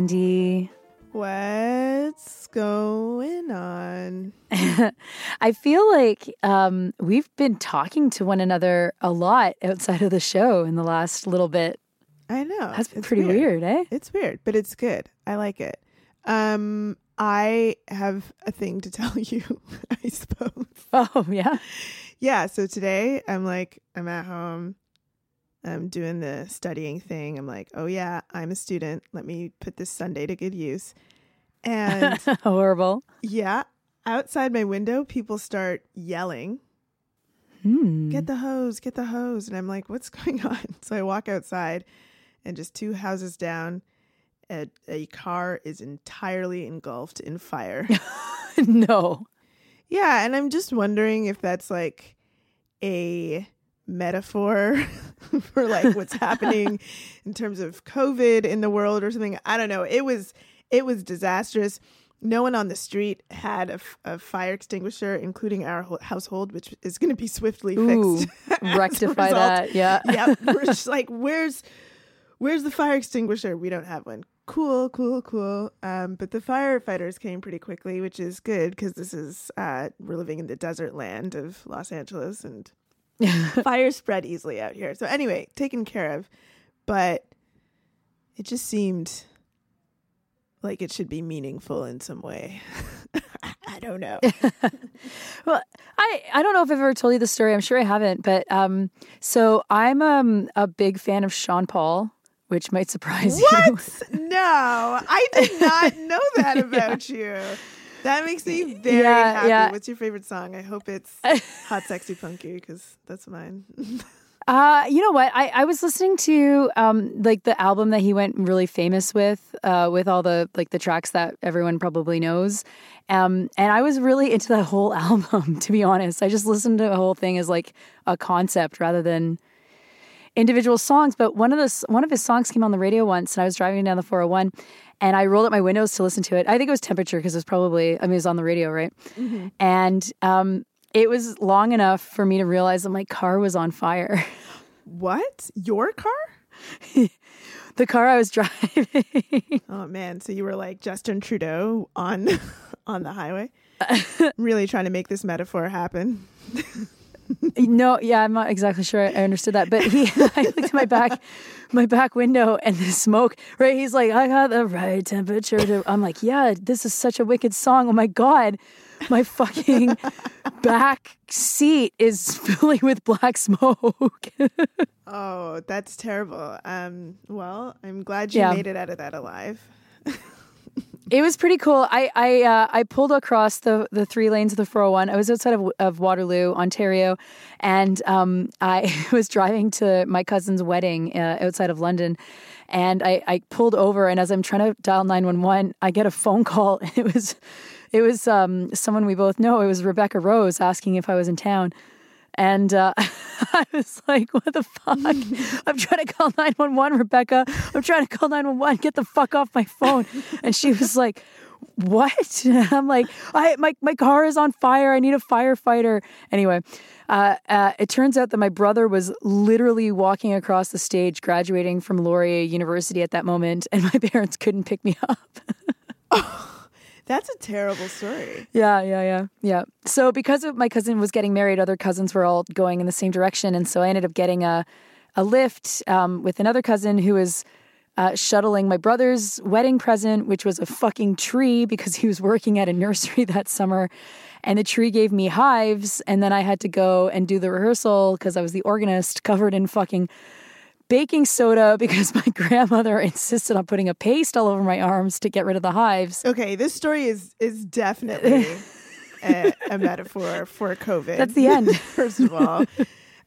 Hey, Sandy. What's going on? I feel like um, we've been talking to one another a lot outside of the show in the last little bit. I know. That's been pretty weird. eh? It's weird, but it's good. I like it. Um, I have a thing to tell you, I suppose. Oh, yeah. Yeah, so today I'm like, I'm at home. I'm doing the studying thing. I'm like, oh, yeah, I'm a student. Let me put this Sunday to good use. And Horrible. yeah, outside my window, people start yelling, Hmm. get the hose, get the hose. And I'm like, what's going on? So I walk outside, and just two houses down, a, a car is entirely engulfed in fire. no. yeah. And I'm just wondering if that's like a metaphor for like what's happening in terms of COVID in the world or something. I don't know. It was, it was disastrous. No one on the street had a, f- a fire extinguisher, including our ho- household, which is going to be swiftly Ooh, fixed. rectify that. Yeah. Yeah. We're just like, where's where's the fire extinguisher? We don't have one. Cool, cool, cool. Um, but the firefighters came pretty quickly, which is good because this is uh, we're living in the desert land of Los Angeles, and fires spread easily out here. So anyway, taken care of, but it just seemed like it should be meaningful in some way. I don't know. Well, I, I don't know if I've ever told you the story. I'm sure I haven't. But um, so I'm um, a big fan of Sean Paul, which might surprise you. What? No, I did not know that about you. That makes me very Yeah, happy. yeah. What's your favorite song? I hope it's Hot Sexy Punky because that's mine. Uh, you know what? I, I was listening to um like the album that he went really famous with, uh, with all the like the tracks that everyone probably knows. Um, and I was really into that whole album, to be honest. I just listened to the whole thing as like a concept rather than individual songs. But one of the one of his songs came on the radio once, and I was driving down the 401, and I rolled up my windows to listen to it. I think it was temperature because it was probably I mean it was on the radio, right? And um, it was long enough for me to realize that my car was on fire. what? Your car? the car I was driving. Oh man! So you were like Justin Trudeau on on the highway, really trying to make this metaphor happen. No, yeah, I'm not exactly sure I understood that, but he, I looked at my back, my back window, and the smoke. Right, he's like, I got the right temperature. To, I'm like, yeah, this is such a wicked song. Oh my god, my fucking back seat is filling with black smoke. Oh, that's terrible. Um, well, I'm glad you Yeah. made it out of that alive. It was pretty cool. I I uh, I pulled across the the three lanes of the 401. I was outside of, of Waterloo, Ontario, and um, I was driving to my cousin's wedding uh, outside of London. And I, I pulled over, and as I'm trying to dial 911, I get a phone call. It was it was um, someone we both know. It was Rebecca Rose asking if I was in town. And uh, I was like, what the fuck? I'm trying to call 911, Rebecca. I'm trying to call 911. Get the fuck off my phone. And she was like, what? And I'm like, I, my, my car is on fire. I need a firefighter. Anyway, uh, uh, it turns out that my brother was literally walking across the stage, graduating from Laurier University at that moment, and my parents couldn't pick me up. That's a terrible story. Yeah, yeah, yeah, yeah. So because of my cousin was getting married, other cousins were all going in the same direction, and so I ended up getting a a lift um, with another cousin who was uh, shuttling my brother's wedding present, which was a fucking tree because he was working at a nursery that summer, and the tree gave me hives, and then I had to go and do the rehearsal because I was the organist, covered in fucking baking soda because my grandmother insisted on putting a paste all over my arms to get rid of the hives. Okay, this story is is definitely a, a metaphor for COVID. That's the end. first of all,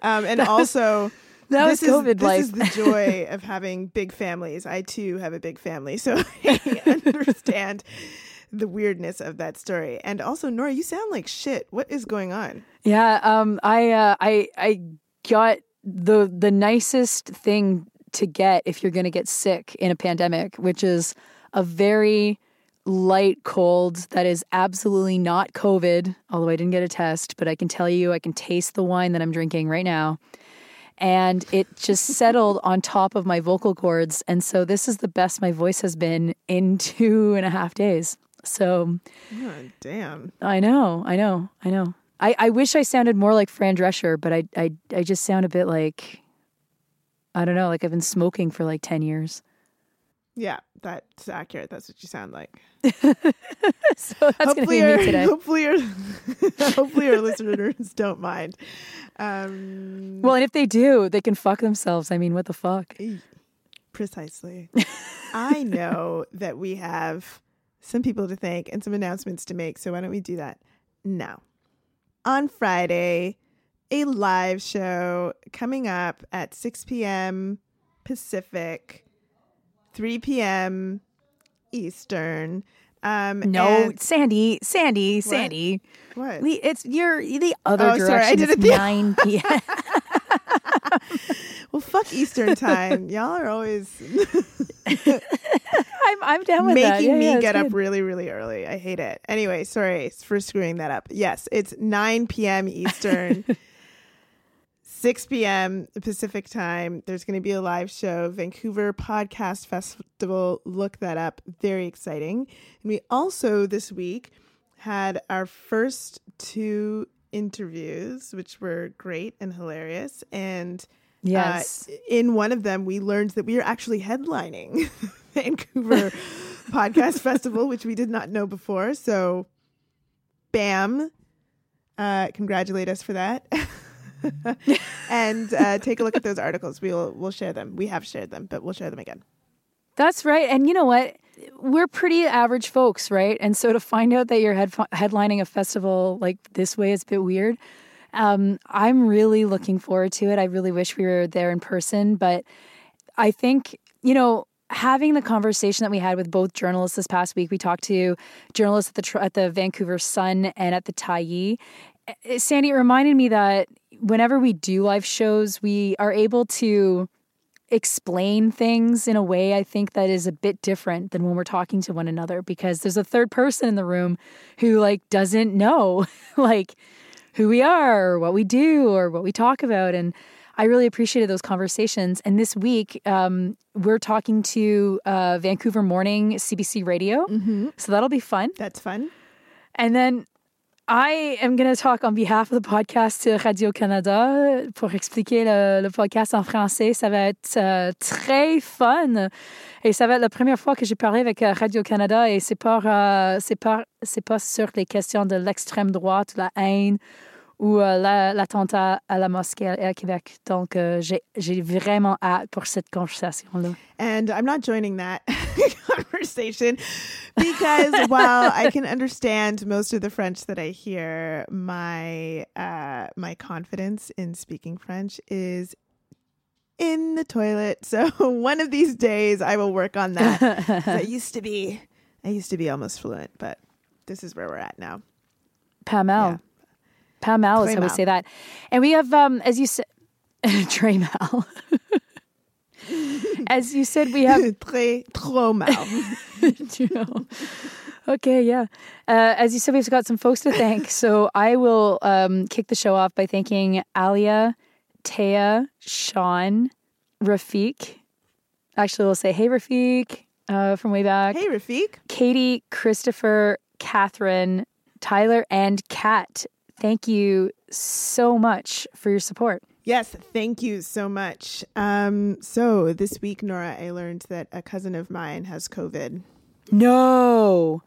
um, and also. That was this is, COVID this is the joy of having big families. I too have a big family, so I understand the weirdness of that story. And also, Nora, you sound like shit. What is going on? Yeah, um, I uh, I I got the the nicest thing to get if you're going to get sick in a pandemic, which is a very light cold that is absolutely not COVID, although I didn't get a test, but I can tell you I can taste the wine that I'm drinking right now. And it just settled on top of my vocal cords. And so this is the best my voice has been in two and a half days. So Oh, damn. I know, I know, I know. I, I wish I sounded more like Fran Drescher, but I, I I just sound a bit like I don't know, like I've been smoking for like ten years. Yeah, that's accurate. That's what you sound like. So that's gonna hopefully, be our, me today. hopefully, our, hopefully, our listeners don't mind. Um, Well, and if they do, they can fuck themselves. I mean, what the fuck? Precisely. I know that we have some people to thank and some announcements to make. So why don't we do that now? On Friday, a live show coming up at 6 p.m. Pacific, 3 p.m. Eastern. Um, No, and- Sandy, Sandy, Sandy. what? We, it's you're the other Oh, direction. sorry, I did it the- nine p.m. Well, fuck Eastern time. Y'all are always I'm I'm down with making that. Yeah, me yeah, get up really, really early. I hate it. Anyway, sorry for screwing that up. Yes, it's 9 p.m. Eastern, 6 p.m. Pacific time. There's going to be a live show, Vancouver Podcast Festival. Look that up. Very exciting. And we also this week had our first two interviews, which were great and hilarious. And Yes. uh, in one of them, we learned that we are actually headlining Vancouver Podcast Festival, which we did not know before. So, bam. Uh, congratulate us for that. and uh, take a look at those articles. We'll we'll share them. We have shared them, but we'll share them again. That's right. And you know what? We're pretty average folks, right? And so to find out that you're head- headlining a festival like this way is a bit weird. Um, I'm really looking forward to it. I really wish we were there in person, but I think, you know, having the conversation that we had with both journalists this past week, we talked to journalists at the at the Vancouver Sun and at the Tyee. Eh, Sandy, it reminded me that whenever we do live shows, we are able to explain things in a way I think that is a bit different than when we're talking to one another because there's a third person in the room who like doesn't know like who we are or what we do or what we talk about and I really appreciated those conversations. And this week, um, we're talking to uh, Vancouver Morning CBC Radio. So that'll be fun. That's fun. And then I am going to talk on behalf of the podcast Radio-Canada pour expliquer le, le podcast en français. Ça va être euh, très fun. Et ça va être la première fois que j'ai parlé avec euh, Radio-Canada et c'est pas, euh, c'est pas, c'est pas sur les questions de l'extrême droite, la haine ou euh, la- l'attentat à la mosquée à Québec. Donc, euh, j'ai vraiment hâte pour cette conversation-là. And I'm not joining that conversation because while I can understand most of the French that I hear, my uh, my confidence in speaking French is in the toilet. So one of these days I will work on that. I used to be I used to be almost fluent, but this is where we're at now. Pas mal. Yeah. Pas mal is how we say that. And we have, um, as you said, très mal. As you said, we have, Très trop mal. you know. Okay, yeah. Uh, as you said, we've got some folks to thank. So I will um, kick the show off by thanking Alia, Taya, Sean, Rafiq. Actually, we'll say, hey, Rafiq, uh, from way back. hey Rafiq. Katie, Christopher, Catherine, Tyler, and Kat. Thank you so much for your support. Yes, thank you so much. Um, so this week, Nora, I learned that a cousin of mine has COVID. No.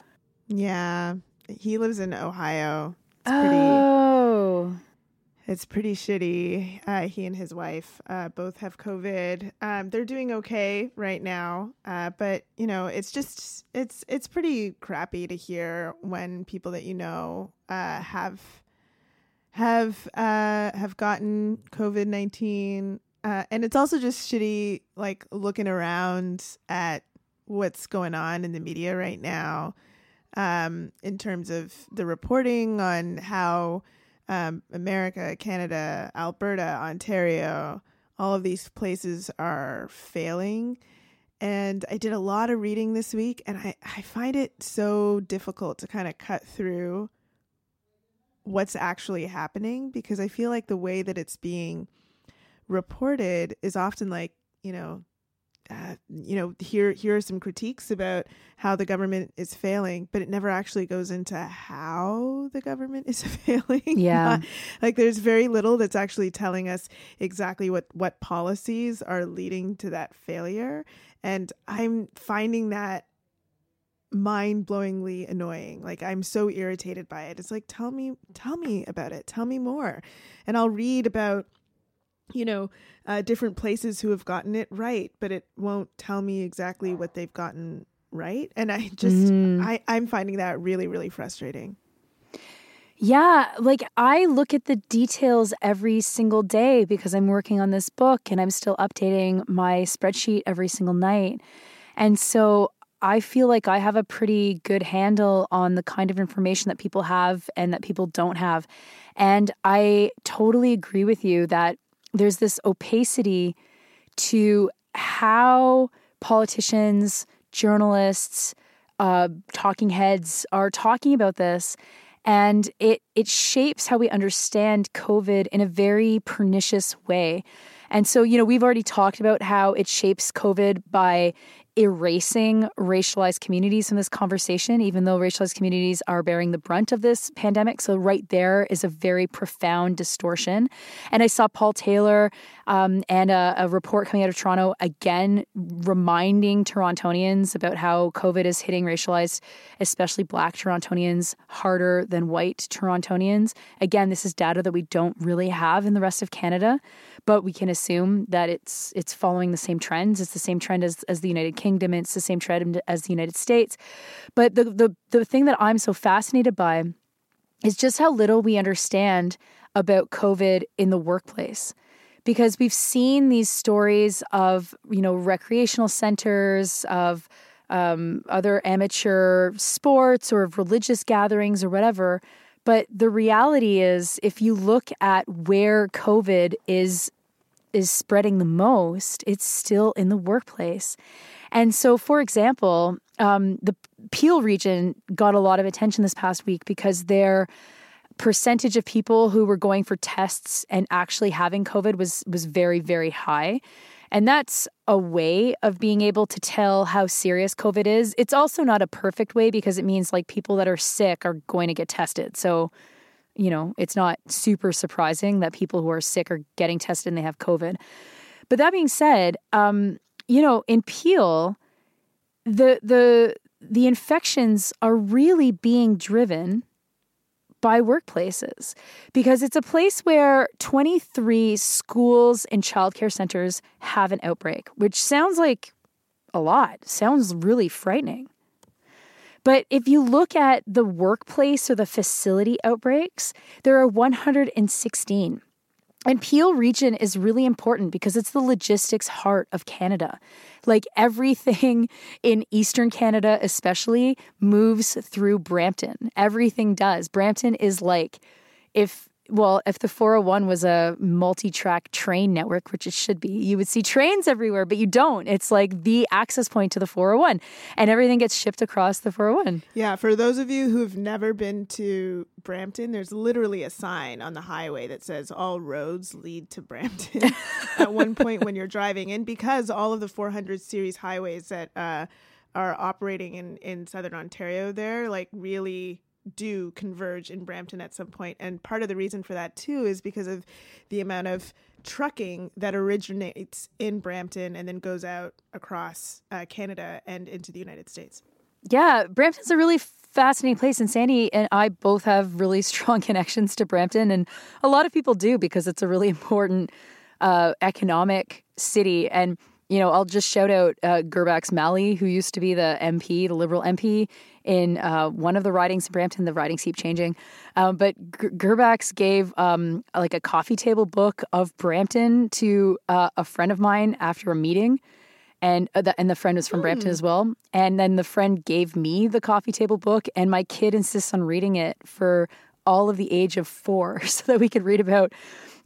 Yeah, he lives in Ohio. It's pretty. Oh. It's pretty shitty. Uh, he and his wife uh, both have COVID. Um, they're doing okay right now, uh, but you know, it's just it's it's pretty crappy to hear when people that you know uh, have have uh, have gotten COVID nineteen, uh, and it's also just shitty. Like looking around at what's going on in the media right now, um, in terms of the reporting on how um, America, Canada, Alberta, Ontario, all of these places are failing. And I did a lot of reading this week, and I, I find it so difficult to kind of cut through what's actually happening because I feel like the way that it's being reported is often like, you know, uh, you know, here here are some critiques about how the government is failing, but it never actually goes into how the government is failing. Yeah, like there's very little that's actually telling us exactly what what policies are leading to that failure, and I'm finding that mind-blowingly annoying. Like i'm so irritated by it. It's like tell me tell me about it. Tell me more. And i'll read about you know uh, different places who have gotten it right but it won't tell me exactly what they've gotten right. And i just Mhm. i i'm finding that really really frustrating. Yeah, like I look at the details every single day because I'm working on this book and I'm still updating my spreadsheet every single night. And so I feel like I have a pretty good handle on the kind of information that people have and that people don't have. And I totally agree with you that there's this opacity to how politicians, journalists, uh, talking heads are talking about this and it it shapes how we understand covid in a very pernicious way and so you know we've already talked about how it shapes covid by erasing racialized communities from this conversation even though racialized communities are bearing the brunt of this pandemic so right there is a very profound distortion and i saw paul taylor um, and a, a report coming out of toronto again reminding torontonians about how covid is hitting racialized especially black torontonians harder than white torontonians again this is data that we don't really have in the rest of canada but we can assume that it's it's following the same trends. It's the same trend as, as the United Kingdom. It's the same trend as the United States. But the, the the thing that I'm so fascinated by is just how little we understand about COVID in the workplace. Because we've seen these stories of, you know, recreational centers, of um, other amateur sports or of religious gatherings or whatever. But the reality is, if you look at where COVID is is spreading the most, it's still in the workplace. And so, for example, um, the Peel region got a lot of attention this past week because their percentage of people who were going for tests and actually having COVID was was very, very high. And that's a way of being able to tell how serious COVID is. It's also not a perfect way because it means like people that are sick are going to get tested. So you know, it's not super surprising that people who are sick are getting tested and they have COVID. But that being said, um, you know, in Peel, the the the infections are really being driven by workplaces because it's a place where 23 schools and childcare centers have an outbreak, which sounds like a lot. Sounds really frightening. But if you look at the workplace or the facility outbreaks, there are 116. And Peel region is really important because it's the logistics heart of Canada. Like everything in Eastern Canada, especially, moves through Brampton. Everything does. Brampton is like if well, if the 401 was a multi track train network, which it should be, you would see trains everywhere, but you don't. It's like the access point to the 401, and everything gets shipped across the 401. Yeah, for those of you who've never been to Brampton, there's literally a sign on the highway that says all roads lead to Brampton at one point when you're driving. And because all of the 400 series highways that uh, are operating in, in southern Ontario there, like really do converge in Brampton at some point. And part of the reason for that too is because of the amount of trucking that originates in Brampton and then goes out across uh, Canada and into the United States. Yeah, Brampton's a really fascinating place. And Sandy and I both have really strong connections to Brampton. And a lot of people do because it's a really important uh, economic city. And, you know, I'll just shout out uh, Gurbax Malhi, who used to be the MP, the Liberal MP in uh, one of the ridings in Brampton. The ridings keep changing. Um, but G- Gurbax gave um, like a coffee table book of Brampton to uh, a friend of mine after a meeting and uh, the, and the friend was from Brampton as well. And then the friend gave me the coffee table book, and my kid insists on reading it for all of the age of four so that we could read about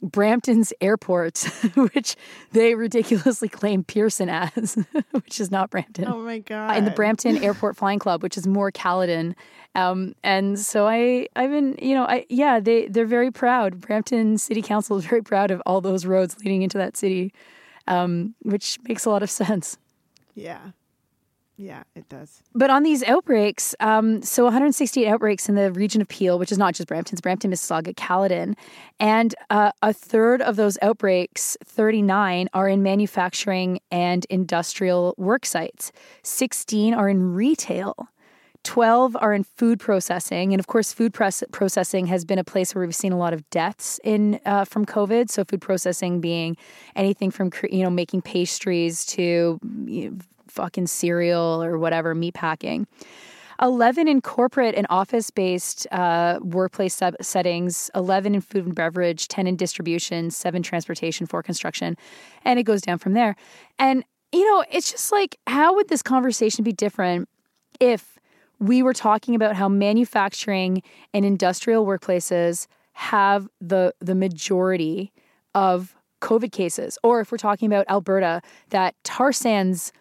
Brampton's airport, which they ridiculously claim Pearson as, which is not Brampton. Oh my god! In the Brampton Airport Flying Club, which is more Caledon, um, and so I, I've been, you know, I yeah, they they're very proud. Brampton City Council is very proud of all those roads leading into that city, um, which makes a lot of sense. Yeah. Yeah, it does. But on these outbreaks, um, so 168 outbreaks in the region of Peel, which is not just Brampton's, Brampton, Mississauga, Caledon, and uh, a third of those outbreaks, 39, are in manufacturing and industrial work sites. 16 are in retail. 12 are in food processing. And of course, food processing has been a place where we've seen a lot of deaths in uh, from COVID. So food processing being anything from, you know, making pastries to you know, fucking cereal or whatever, meat packing. 11 in corporate and office based uh, workplace sub- settings, 11 in food and beverage, 10 in distribution, 7 transportation, 4 construction. And it goes down from there. And, you know, it's just like, how would this conversation be different if we were talking about how manufacturing and industrial workplaces have the, the majority of COVID cases? Or if we're talking about Alberta, that tar sands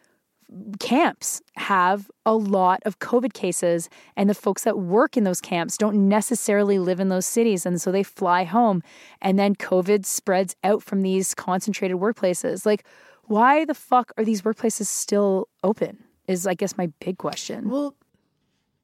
camps have a lot of COVID cases, and the folks that work in those camps don't necessarily live in those cities. And so they fly home, and then COVID spreads out from these concentrated workplaces. Like, why the fuck are these workplaces still open? Is, I guess, my big question. Well,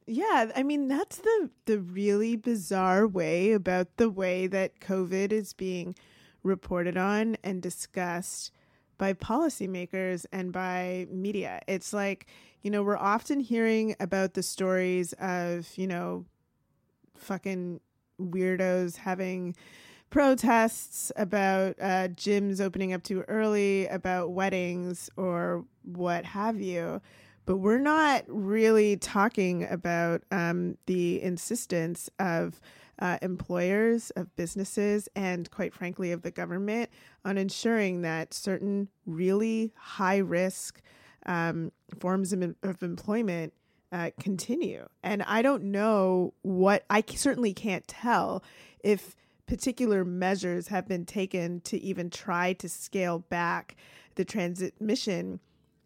yeah, I mean that's the the really bizarre way about the way that COVID is being reported on and discussed by policymakers and by media. It's like, you know, we're often hearing about the stories of, you know, fucking weirdos having protests about uh, gyms opening up too early, about weddings or what have you. But we're not really talking about um, the insistence of uh, employers, of businesses, and quite frankly, of the government on ensuring that certain really high risk um, forms of, of employment uh, continue. And I don't know what, I certainly can't tell if particular measures have been taken to even try to scale back the transmission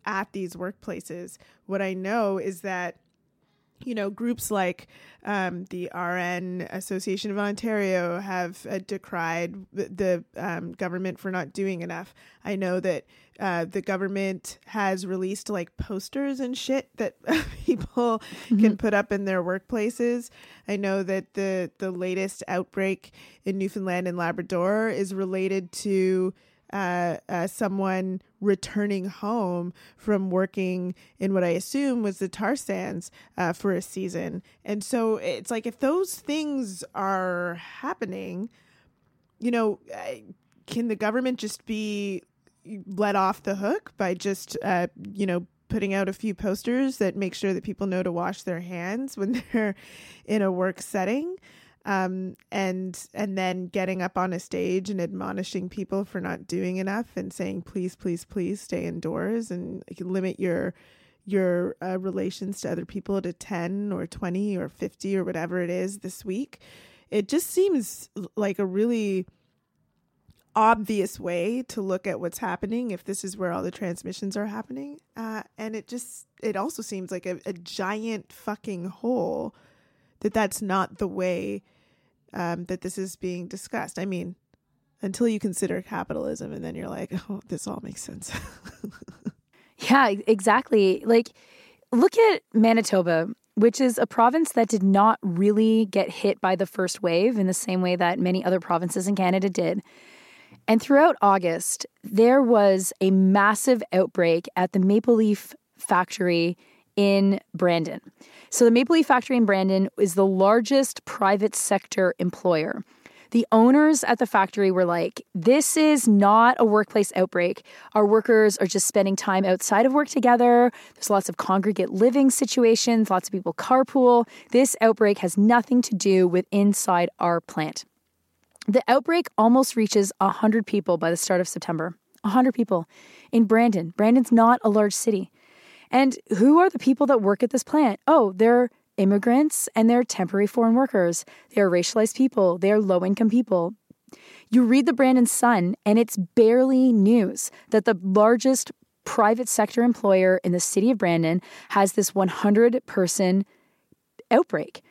at these workplaces. What I know is that you know, groups like um, the RN Association of Ontario have uh, decried the, the um, government for not doing enough. I know that uh, the government has released like posters and shit that people mm-hmm. can put up in their workplaces. I know that the the latest outbreak in Newfoundland and Labrador is related to uh, uh, someone returning home from working in what I assume was the tar sands uh, for a season. And so it's like if those things are happening, you know, uh, can the government just be let off the hook by just, uh, you know, putting out a few posters that make sure that people know to wash their hands when they're in a work setting? Um, and and then getting up on a stage and admonishing people for not doing enough and saying please please please stay indoors and limit your your uh, relations to other people to 10 or 20 or 50 or whatever it is this week. It just seems like a really obvious way to look at what's happening if this is where all the transmissions are happening. Uh, and it just it also seems like a, a giant fucking hole that that's not the way um, that this is being discussed. I mean, until you consider capitalism, and then you're like, oh, this all makes sense. yeah, exactly. Like, look at Manitoba, which is a province that did not really get hit by the first wave in the same way that many other provinces in Canada did. And throughout August, there was a massive outbreak at the Maple Leaf factory in Brandon. So, the Maple Leaf Factory in Brandon is the largest private sector employer. The owners at the factory were like, This is not a workplace outbreak. Our workers are just spending time outside of work together. There's lots of congregate living situations, lots of people carpool. This outbreak has nothing to do with inside our plant. The outbreak almost reaches 100 people by the start of September. 100 people in Brandon. Brandon's not a large city. And who are the people that work at this plant? Oh, they're immigrants and they're temporary foreign workers. They're racialized people. They're low income people. You read the Brandon Sun, and it's barely news that the largest private sector employer in the city of Brandon has this 100 person outbreak.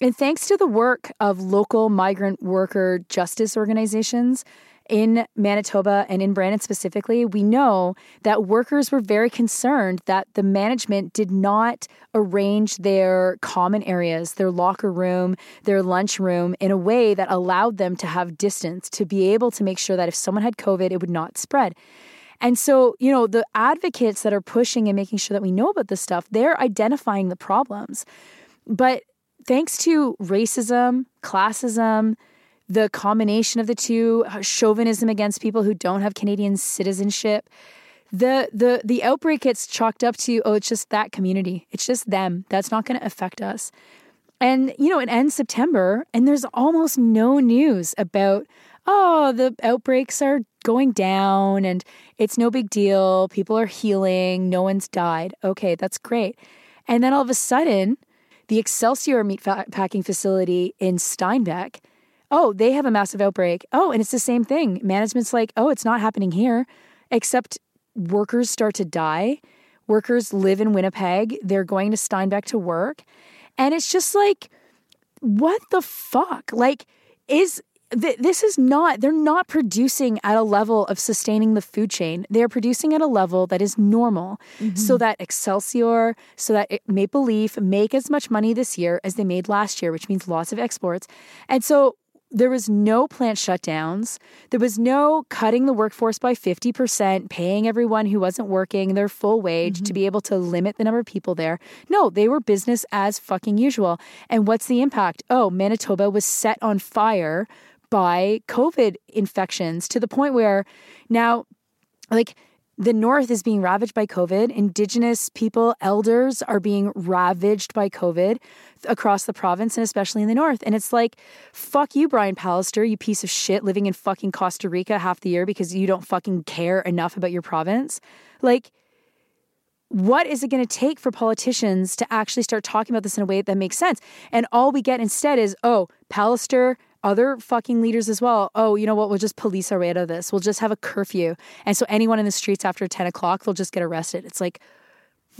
And thanks to the work of local migrant worker justice organizations, in Manitoba and in Brandon specifically, we know that workers were very concerned that the management did not arrange their common areas, their locker room, their lunch room in a way that allowed them to have distance to be able to make sure that if someone had COVID, it would not spread. And so, you know, the advocates that are pushing and making sure that we know about this stuff, they're identifying the problems. But thanks to racism, classism, the combination of the two, uh, chauvinism against people who don't have Canadian citizenship, the the the outbreak gets chalked up to oh it's just that community. It's just them. That's not going to affect us. And you know it ends september and there's almost no news about oh the outbreaks are going down and it's no big deal. People are healing. No one's died. Okay that's great. And then all of a sudden the excelsior meat packing facility in steinbach oh, they have a massive outbreak. Oh, and it's the same thing. Management's like, oh, it's not happening here, except workers start to die. Workers live in Winnipeg. They're going to Steinbach to work. And it's just like, what the fuck? Like, is th- this is not, they're not producing at a level of sustaining the food chain. They're producing at a level that is normal mm-hmm. so that Excelsior, so that Maple Leaf make as much money this year as they made last year, which means lots of exports. And so there was no plant shutdowns. There was no cutting the workforce by 50%, paying everyone who wasn't working their full wage mm-hmm. to be able to limit the number of people there. No, they were business as fucking usual. And what's the impact? Oh, Manitoba was set on fire by COVID infections to the point where now, like, the North is being ravaged by COVID. Indigenous people, elders are being ravaged by COVID across the province and especially in the North. And it's like, fuck you, Brian Pallister, you piece of shit living in fucking Costa Rica half the year because you don't fucking care enough about your province. Like, what is it going to take for politicians to actually start talking about this in a way that makes sense? And all we get instead is, oh, Pallister, other fucking leaders as well. Oh, you know what? We'll just police our way out of this. We'll just have a curfew. And so anyone in the streets after 10 o'clock, they'll just get arrested. It's like,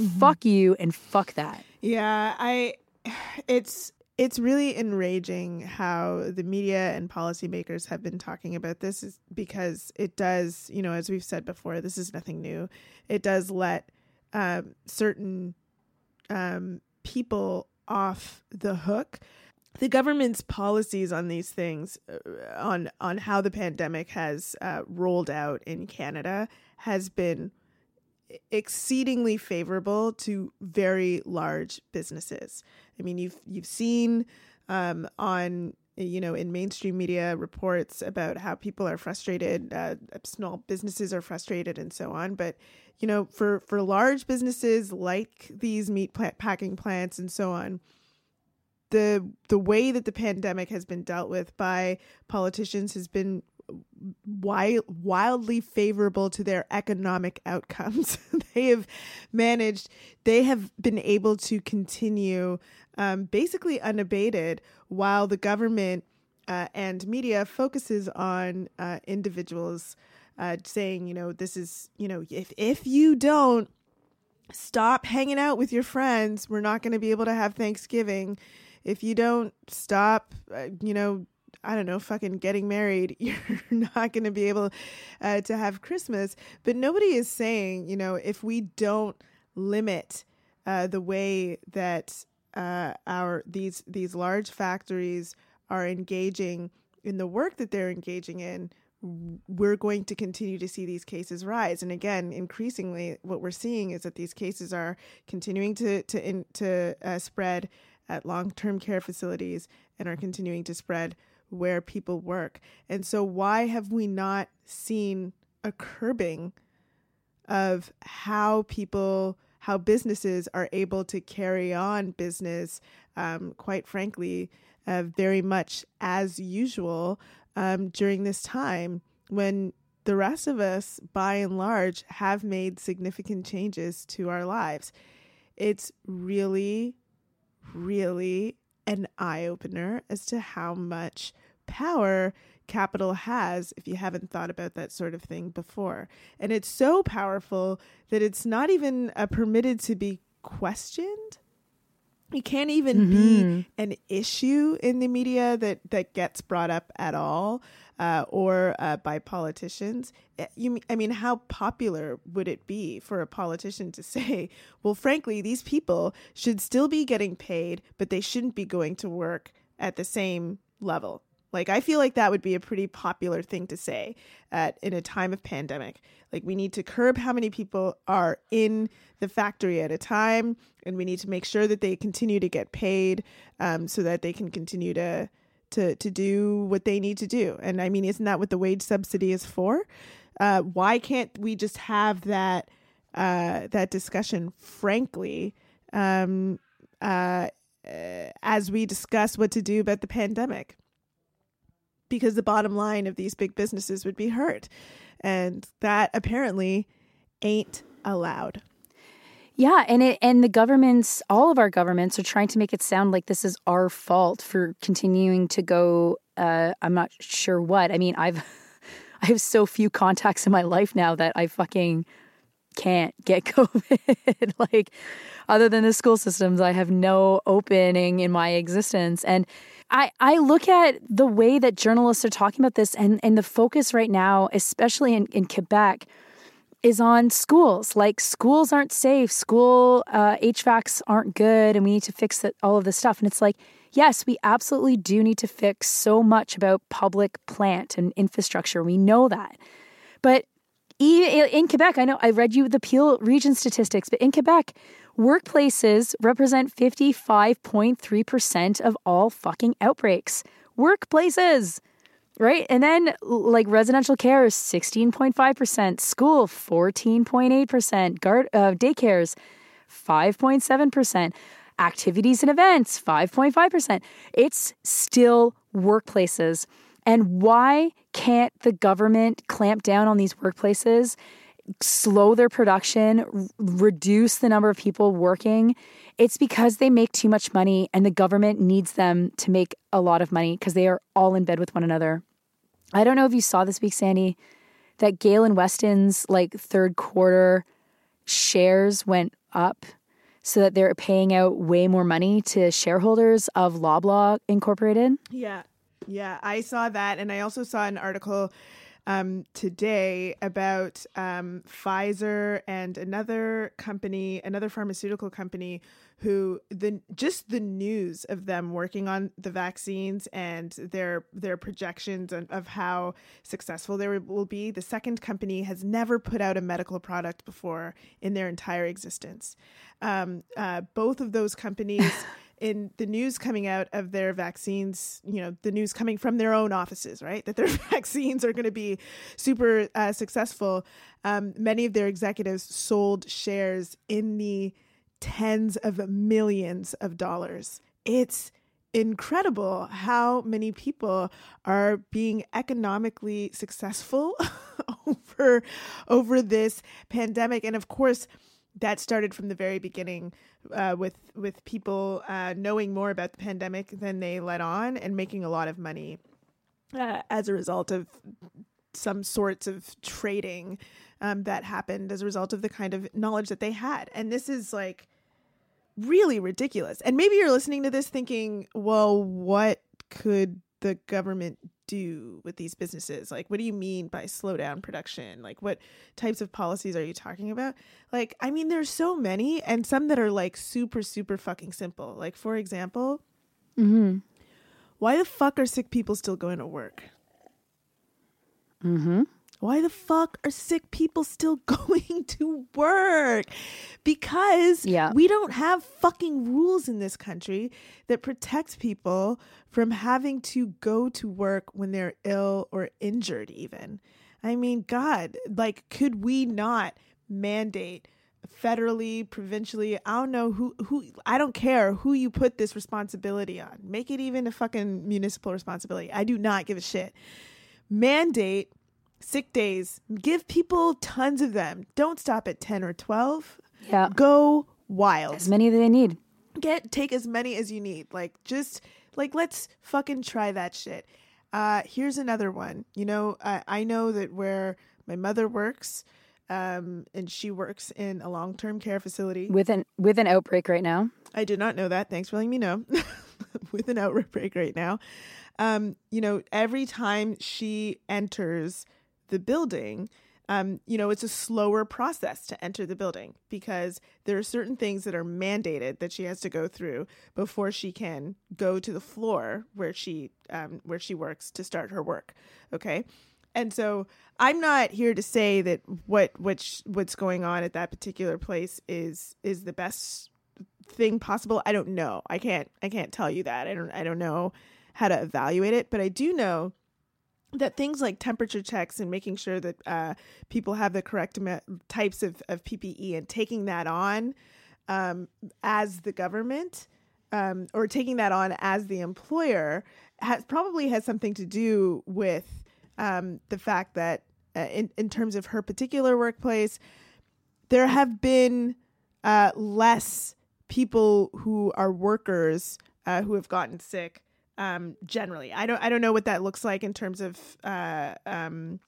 mm-hmm. fuck you and fuck that. Yeah, I, it's, it's really enraging how the media and policymakers have been talking about this is because it does, you know, as we've said before, this is nothing new. It does let um, certain um, people off the hook the government's policies on these things, uh, on on how the pandemic has uh, rolled out in Canada, has been exceedingly favorable to very large businesses. I mean, you've you've seen um, on you know in mainstream media reports about how people are frustrated, uh, small businesses are frustrated, and so on. But you know, for for large businesses like these meat packing plants and so on the the way that the pandemic has been dealt with by politicians has been wild, wildly favorable to their economic outcomes. they have managed, they have been able to continue um, basically unabated while the government uh, and media focuses on uh, individuals uh, saying, you know, this is, you know, if if you don't stop hanging out with your friends, we're not going to be able to have Thanksgiving if you don't stop, uh, you know, I don't know, fucking getting married, you're not going to be able uh, to have Christmas. But nobody is saying, you know, if we don't limit uh, the way that uh, our these these large factories are engaging in the work that they're engaging in, we're going to continue to see these cases rise. And again, increasingly, what we're seeing is that these cases are continuing to to in, to uh, spread at long term care facilities and are continuing to spread where people work. And so, why have we not seen a curbing of how people, how businesses are able to carry on business, um, quite frankly, uh, very much as usual um, during this time when the rest of us, by and large, have made significant changes to our lives? It's really really an eye opener as to how much power capital has if you haven't thought about that sort of thing before. And it's so powerful that it's not even uh, permitted to be questioned. It can't even be an issue in the media that, that gets brought up at all uh, or uh, by politicians. Uh, You, I mean, how popular would it be for a politician to say, well, frankly, these people should still be getting paid, but they shouldn't be going to work at the same level? Like, I feel like that would be a pretty popular thing to say at in a time of pandemic. Like, we need to curb how many people are in the factory at a time, and we need to make sure that they continue to get paid, um, so that they can continue to to to do what they need to do. And I mean, isn't that what the wage subsidy is for? Uh, why can't we just have that uh, that discussion frankly um, uh, uh, as we discuss what to do about the pandemic? Because the bottom line of these big businesses would be hurt, and that apparently ain't allowed. Yeah, and it and the governments, all of our governments, are trying to make it sound like this is our fault for continuing to go. Uh, I'm not sure what. I mean, I've I have so few contacts in my life now that I fucking can't get COVID. like, other than the school systems, I have no opening in my existence. And I, I look at the way that journalists are talking about this and, and the focus right now, especially in, in Quebec, is on schools. Like schools aren't safe, school uh, HVACs aren't good, and we need to fix it, all of this stuff. And it's like, yes, we absolutely do need to fix so much about public plant and infrastructure. We know that, but in Quebec, I know I read you the Peel region statistics, but in Quebec, workplaces represent fifty five point three percent of all fucking outbreaks. Workplaces right? And then like residential care is 16.5%, school 14.8%, guard uh, daycares 5.7%, activities and events 5.5%. It's still workplaces. And why can't the government clamp down on these workplaces? Slow their production, r- reduce the number of people working, it's because they make too much money and the government needs them to make a lot of money because they are all in bed with one another. I don't know if you saw this week, Sandy, that Galen Weston's like third quarter shares went up so that they're paying out way more money to shareholders of Loblaw Incorporated. Yeah. Yeah. I saw that. And I also saw an article um, today about um, Pfizer and another company, another pharmaceutical company, who the just the news of them working on the vaccines and their their projections of, of how successful they will be. The second company has never put out a medical product before in their entire existence. Um, uh, both of those companies. in the news coming out of their vaccines, you know, the news coming from their own offices, right? That their vaccines are going to be super uh, successful. Um, many of their executives sold shares in the tens of millions of dollars. It's incredible how many people are being economically successful over over this pandemic and of course that started from the very beginning uh, with with people uh, knowing more about the pandemic than they let on and making a lot of money uh, as a result of some sorts of trading um, that happened as a result of the kind of knowledge that they had. And this is like really ridiculous. And maybe you're listening to this thinking, well, what could the government do with these businesses? Like, what do you mean by slow down production? Like, what types of policies are you talking about? Like, I mean, there's so many, and some that are like super, super fucking simple. Like, for example, why the fuck are sick people still going to work? Mm-hmm. Why the fuck are sick people still going to work? Because Yeah. we don't have fucking rules in this country that protect people from having to go to work when they're ill or injured, even. I mean, God, like, could we not mandate federally, provincially? I don't know who, who, I don't care who you put this responsibility on. Make it even a fucking municipal responsibility. I do not give a shit mandate sick days. Give people tons of them. Don't stop at 10 or 12. Yeah. Go wild. As many as they need. get take as many as you need. Like just like let's fucking try that shit. Uh, here's another one. You know, I, I know that where my mother works, um, and she works in a long term care facility. With an with an outbreak right now. I did not know that. Thanks for letting me know. With an outbreak right now. Um, you know, every time she enters the building, um, you know, it's a slower process to enter the building because there are certain things that are mandated that she has to go through before she can go to the floor where she um, where she works to start her work. Okay, and so I'm not here to say that what which what's going on at that particular place is is the best thing possible. I don't know. I can't I can't tell you that. I don't I don't know how to evaluate it, but I do know that things like temperature checks and making sure that uh, people have the correct types of, of PPE and taking that on um, as the government um, or taking that on as the employer has probably has something to do with um, the fact that uh, in, in terms of her particular workplace, there have been uh, less people who are workers uh, who have gotten sick um, generally. I don't I don't know what that looks like in terms of uh, um,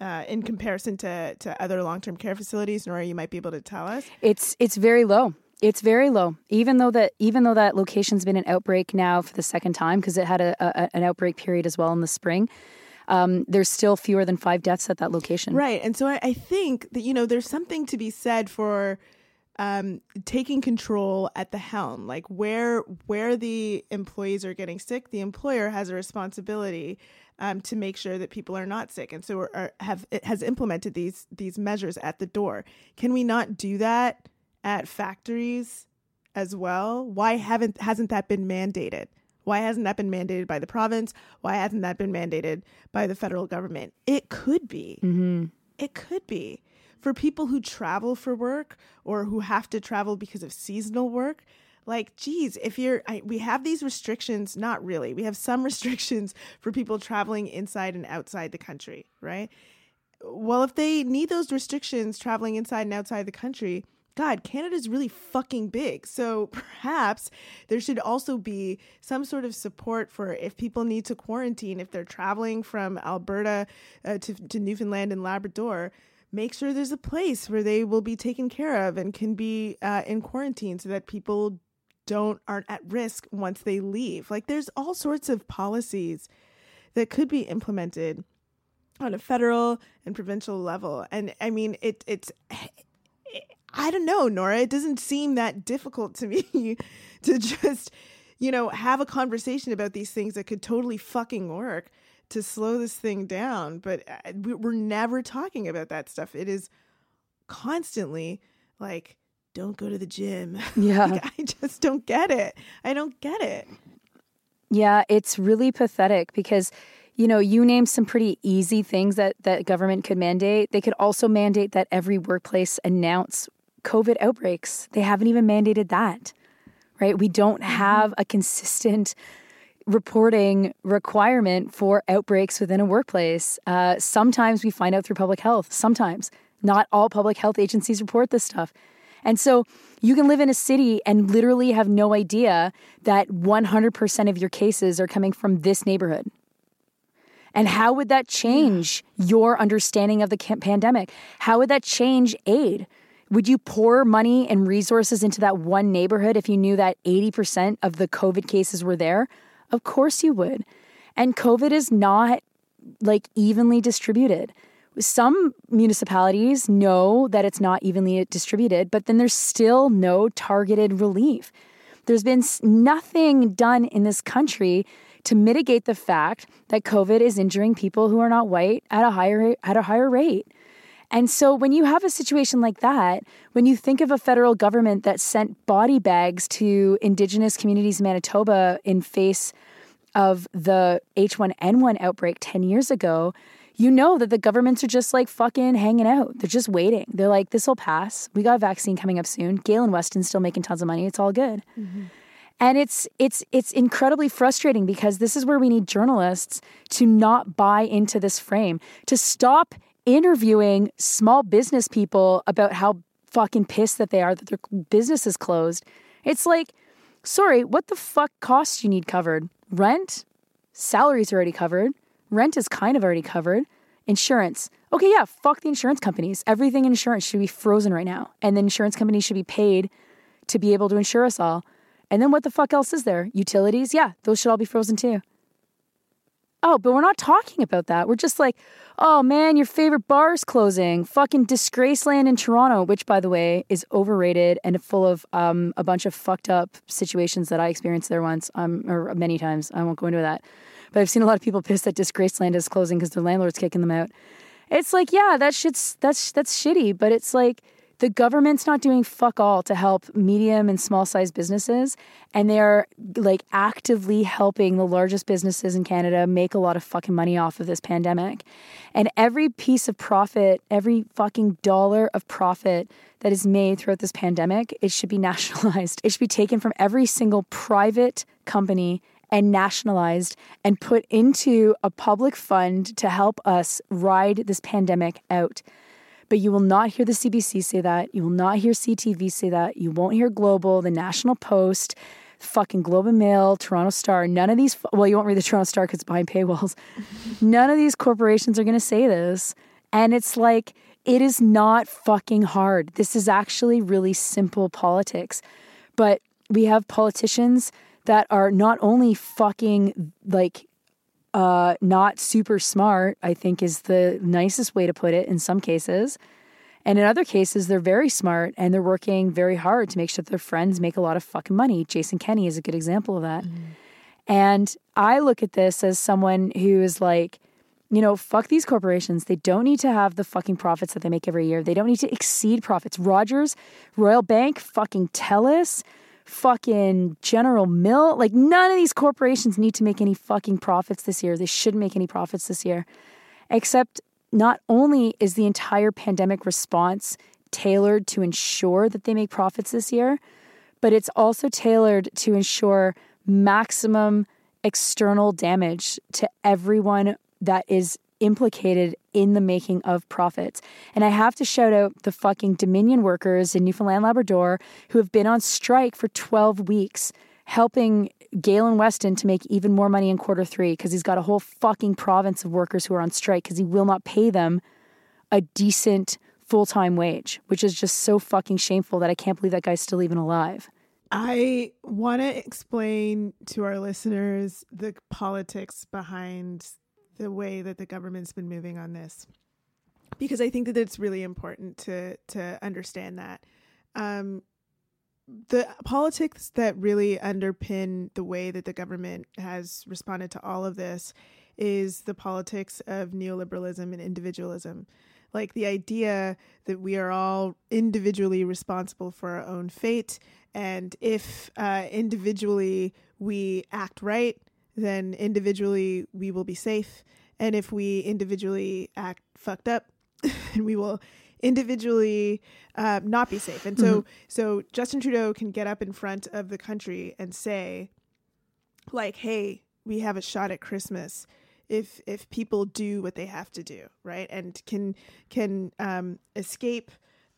uh, in comparison to to other long term care facilities. Nora, you might be able to tell us. It's it's very low. It's very low. Even though that even though that location's been an outbreak now for the second time because it had a, a, an outbreak period as well in the spring. Um, there's still fewer than five deaths at that location. Right, and so I, I think that you know there's something to be said for um, taking control at the helm, like where where the employees are getting sick, the employer has a responsibility um, to make sure that people are not sick, and so are, have it has implemented these these measures at the door. Can we not do that at factories as well? Why haven't hasn't that been mandated? Why hasn't that been mandated by the province? Why hasn't that been mandated by the federal government? It could be. Mm-hmm. It could be for people who travel for work or who have to travel because of seasonal work like geez if you're I, we have these restrictions not really we have some restrictions for people traveling inside and outside the country right well if they need those restrictions traveling inside and outside the country God, Canada's really fucking big. So perhaps there should also be some sort of support for if people need to quarantine, if they're traveling from Alberta uh, to, to Newfoundland and Labrador, make sure there's a place where they will be taken care of and can be uh, in quarantine so that people don't aren't at risk once they leave. Like there's all sorts of policies that could be implemented on a federal and provincial level. And I mean it it's I don't know, Nora, it doesn't seem that difficult to me to just you know have a conversation about these things that could totally fucking work to slow this thing down. But uh, we're never talking about that stuff. It is constantly like, don't go to the gym. Yeah. like, I just don't get it. I don't get it. Yeah, it's really pathetic because you know, you named some pretty easy things that that government could mandate. They could also mandate that every workplace announce COVID outbreaks. They haven't even mandated that. Right? We don't mm-hmm. have a consistent reporting requirement for outbreaks within a workplace. Uh, sometimes we find out through public health. Sometimes not all public health agencies report this stuff. And so you can live in a city and literally have no idea that 100% of your cases are coming from this neighborhood. And how would that change your understanding of the pandemic? How would that change aid? Would you pour money and resources into that one neighborhood if you knew that 80% of the COVID cases were there? Of course you would. And COVID is not like evenly distributed. Some municipalities know that it's not evenly distributed, but then there's still no targeted relief. There's been nothing done in this country to mitigate the fact that COVID is injuring people who are not white at a higher at a higher rate. And so when you have a situation like that, when you think of a federal government that sent body bags to indigenous communities in Manitoba in face of the H1N1 outbreak 10 years ago, you know that the governments are just like fucking hanging out. They're just waiting. They're like, this will pass. We got a vaccine coming up soon. Galen Weston's still making tons of money. It's all good. Mm-hmm. And it's it's it's incredibly frustrating because this is where we need journalists to not buy into this frame, to stop interviewing small business people about how fucking pissed that they are that their business is closed. It's like Sorry, what the fuck costs you need covered? Rent? Salaries are already covered. Rent is kind of already covered. Insurance. Okay, yeah, fuck the insurance companies. Everything in insurance should be frozen right now. And the insurance companies should be paid to be able to insure us all. And then what the fuck else is there? Utilities? Yeah, those should all be frozen too. Oh, but we're not talking about that. We're just like, oh man, your favorite bar is closing. Fucking Disgraceland in Toronto, which, by the way, is overrated and full of um, a bunch of fucked up situations that I experienced there once, um, or many times. I won't go into that. But I've seen a lot of people pissed that Disgraceland is closing because their landlord's kicking them out. It's like, yeah, that shit's that's that's shitty, but it's like the government's not doing fuck all to help medium and small sized businesses and they are like actively helping the largest businesses in Canada make a lot of fucking money off of this pandemic. And every piece of profit, every fucking dollar of profit that is made throughout this pandemic, it should be nationalized. It should be taken from every single private company and nationalized and put into a public fund to help us ride this pandemic out. But you will not hear the CBC say that. You will not hear CTV say that. You won't hear Global, the National Post, fucking Globe and Mail, Toronto Star. None of these, well, you won't read the Toronto Star because it's behind paywalls. None of these corporations are going to say this. And it's like, it is not fucking hard. This is actually really simple politics. But we have politicians that are not only fucking like uh, not super smart, I think is the nicest way to put it in some cases. And in other cases, they're very smart and they're working very hard to make sure that their friends make a lot of fucking money. Jason Kenney is a good example of that. Mm. And I look at this as someone who is like, you know, fuck these corporations. They don't need to have the fucking profits that they make every year. They don't need to exceed profits. Rogers, Royal Bank, fucking Telus, fucking General Mill. Like, none of these corporations need to make any fucking profits this year. They shouldn't make any profits this year. Except, not only is the entire pandemic response tailored to ensure that they make profits this year, but it's also tailored to ensure maximum external damage to everyone that is implicated in the making of profits. And I have to shout out the fucking Dominion workers in Newfoundland Labrador who have been on strike for 12 weeks, helping Galen Weston to make even more money in quarter three because he's got a whole fucking province of workers who are on strike because he will not pay them a decent full time wage, which is just so fucking shameful that I can't believe that guy's still even alive. I want to explain to our listeners the politics behind the way that the government's been moving on this because I think that it's really important to to understand that um, the politics that really underpin the way that the government has responded to all of this is the politics of neoliberalism and individualism. Like the idea that we are all individually responsible for our own fate, and if uh, individually we act right, then individually we will be safe. And if we individually act fucked up, we will individually uh, not be safe. And so, mm-hmm. so Justin Trudeau can get up in front of the country and say, like, "Hey, we have a shot at Christmas." If if people do what they have to do, right, and can can um, escape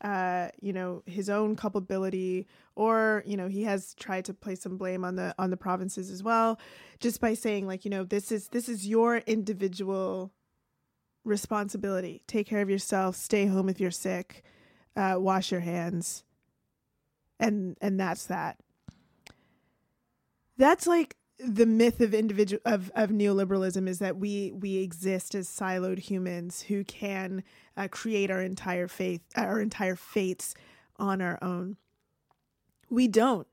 uh, you know, his own culpability, or you know, he has tried to place some blame on the on the provinces as well, just by saying like, you know, this is this is your individual responsibility. Take care of yourself. Stay home if you're sick. Uh, wash your hands. And and that's that. That's like the myth of individual of, of neoliberalism is that we we exist as siloed humans who can uh, create our entire faith our entire fates on our own. We don't.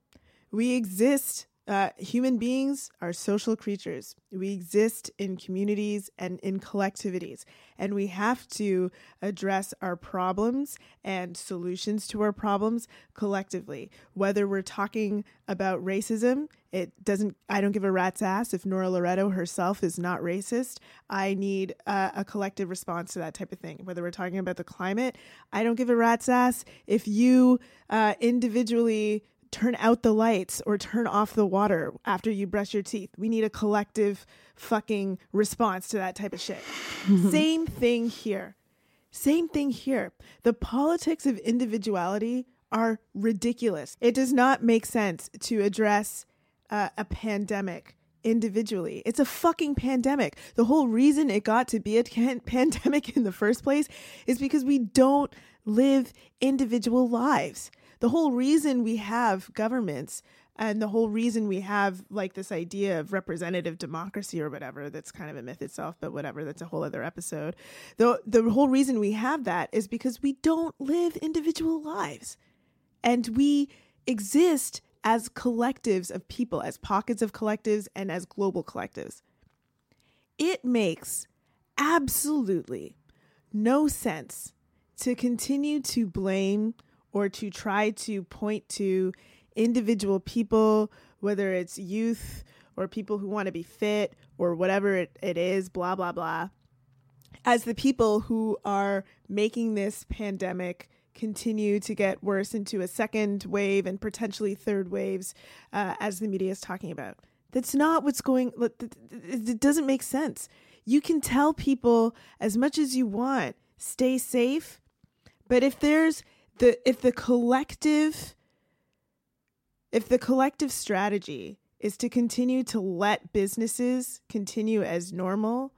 We exist uh, human beings are social creatures. We exist in communities and in collectivities, and we have to address our problems and solutions to our problems collectively. Whether we're talking about racism, it doesn't, I don't give a rat's ass if Nora Loreto herself is not racist. I need uh, a collective response to that type of thing. Whether we're talking about the climate, I don't give a rat's ass if you uh, individually turn out the lights or turn off the water after you brush your teeth. We need a collective fucking response to that type of shit. Same thing here. Same thing here. The politics of individuality are ridiculous. It does not make sense to address uh, a pandemic individually. It's a fucking pandemic. The whole reason it got to be a can- pandemic in the first place is because we don't live individual lives. The whole reason we have governments and the whole reason we have like this idea of representative democracy or whatever that's kind of a myth itself but whatever that's a whole other episode. The the whole reason we have that is because we don't live individual lives. And we exist as collectives of people as pockets of collectives and as global collectives. It makes absolutely no sense to continue to blame or to try to point to individual people, whether it's youth or people who want to be fit or whatever it, it is, blah, blah, blah, as the people who are making this pandemic continue to get worse into a second wave and potentially third waves, uh, as the media is talking about. That's not what's going. It doesn't make sense. You can tell people as much as you want, stay safe, but if there's the if the collective if the collective strategy is to continue to let businesses continue as normal,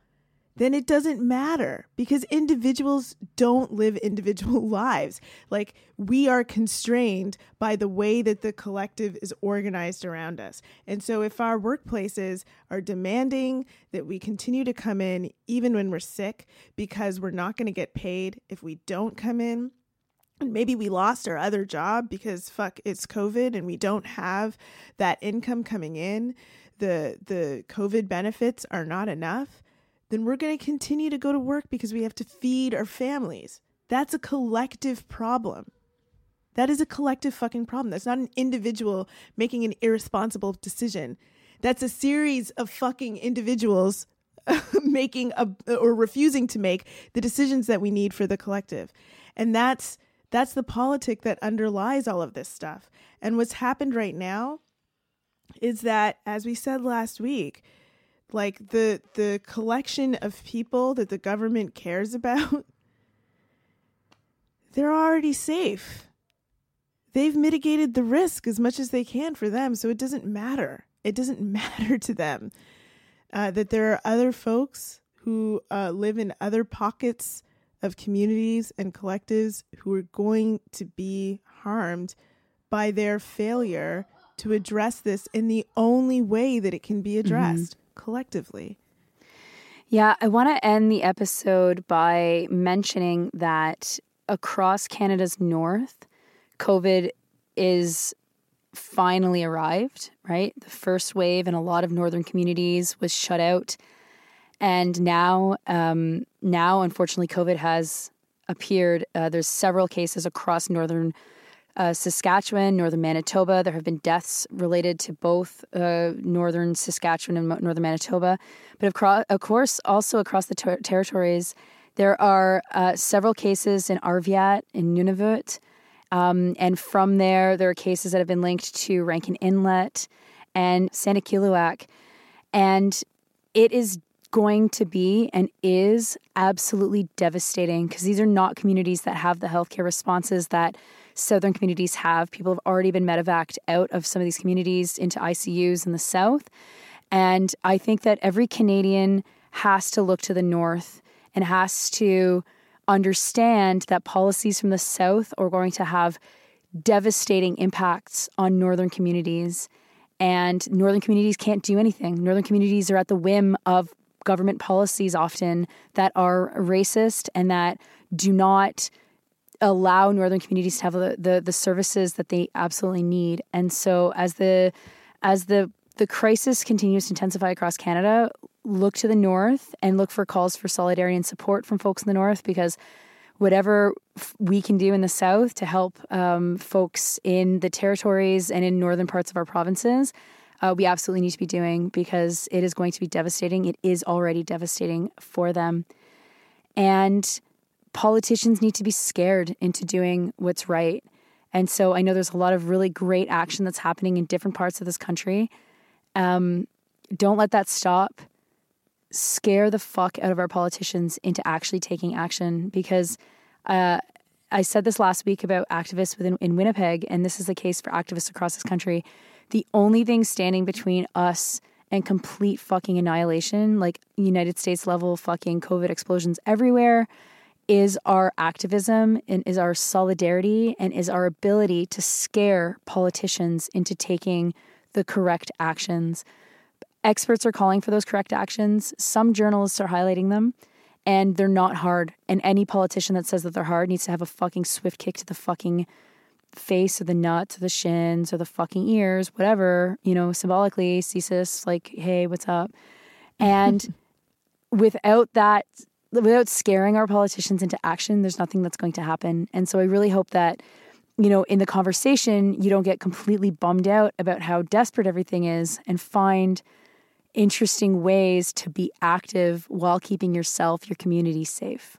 then it doesn't matter because individuals don't live individual lives. Like we are constrained by the way that the collective is organized around us. And so if our workplaces are demanding that we continue to come in even when we're sick because we're not going to get paid if we don't come in, and maybe we lost our other job because fuck it's covid and we don't have that income coming in the the covid benefits are not enough then we're going to continue to go to work because we have to feed our families. That's a collective problem. That is a collective fucking problem. That's not an individual making an irresponsible decision. That's a series of fucking individuals making a or refusing to make the decisions that we need for the collective. And that's that's the politic that underlies all of this stuff. And what's happened right now is that, as we said last week, like the the collection of people that the government cares about, they're already safe. They've mitigated the risk as much as they can for them, so it doesn't matter. It doesn't matter to them uh, that there are other folks who uh, live in other pockets of communities and collectives who are going to be harmed by their failure to address this in the only way that it can be addressed mm-hmm. collectively. Yeah, I want to end the episode by mentioning that across Canada's north, COVID is finally arrived, right? The first wave in a lot of northern communities was shut out and now, um, now unfortunately, COVID has appeared. Uh, there's several cases across northern uh, Saskatchewan, northern Manitoba. There have been deaths related to both uh, northern Saskatchewan and northern Manitoba, but of, of course, also across the ter- territories, there are uh, several cases in Arviat, in Nunavut, um, and from there, there are cases that have been linked to Rankin Inlet and Sanikiluaq, and it is going to be and is absolutely devastating because these are not communities that have the healthcare responses that southern communities have. People have already been medevaced out of some of these communities into ICUs in the south. And I think that every Canadian has to look to the north and has to understand that policies from the south are going to have devastating impacts on northern communities and northern communities can't do anything. Northern communities are at the whim of government policies often that are racist and that do not allow northern communities to have the, the, the services that they absolutely need. And so as the as the the crisis continues to intensify across Canada, look to the north and look for calls for solidarity and support from folks in the north because whatever we can do in the south to help um, folks in the territories and in northern parts of our provinces uh, we absolutely need to be doing because it is going to be devastating. It is already devastating for them. And politicians need to be scared into doing what's right. And so I know there's a lot of really great action that's happening in different parts of this country. Um, don't let that stop. Scare the fuck out of our politicians into actually taking action because uh, I said this last week about activists within in Winnipeg, and this is the case for activists across this country. The only thing standing between us and complete fucking annihilation, like United States level fucking COVID explosions everywhere, is our activism and is our solidarity and is our ability to scare politicians into taking the correct actions. Experts are calling for those correct actions. Some journalists are highlighting them, and they're not hard. And any politician that says that they're hard needs to have a fucking swift kick to the fucking face or the nuts or the shins or the fucking ears, whatever, you know, symbolically, CSIS, like, hey, what's up? And without that without scaring our politicians into action, there's nothing that's going to happen. And so I really hope that, you know, in the conversation, you don't get completely bummed out about how desperate everything is and find interesting ways to be active while keeping yourself, your community safe.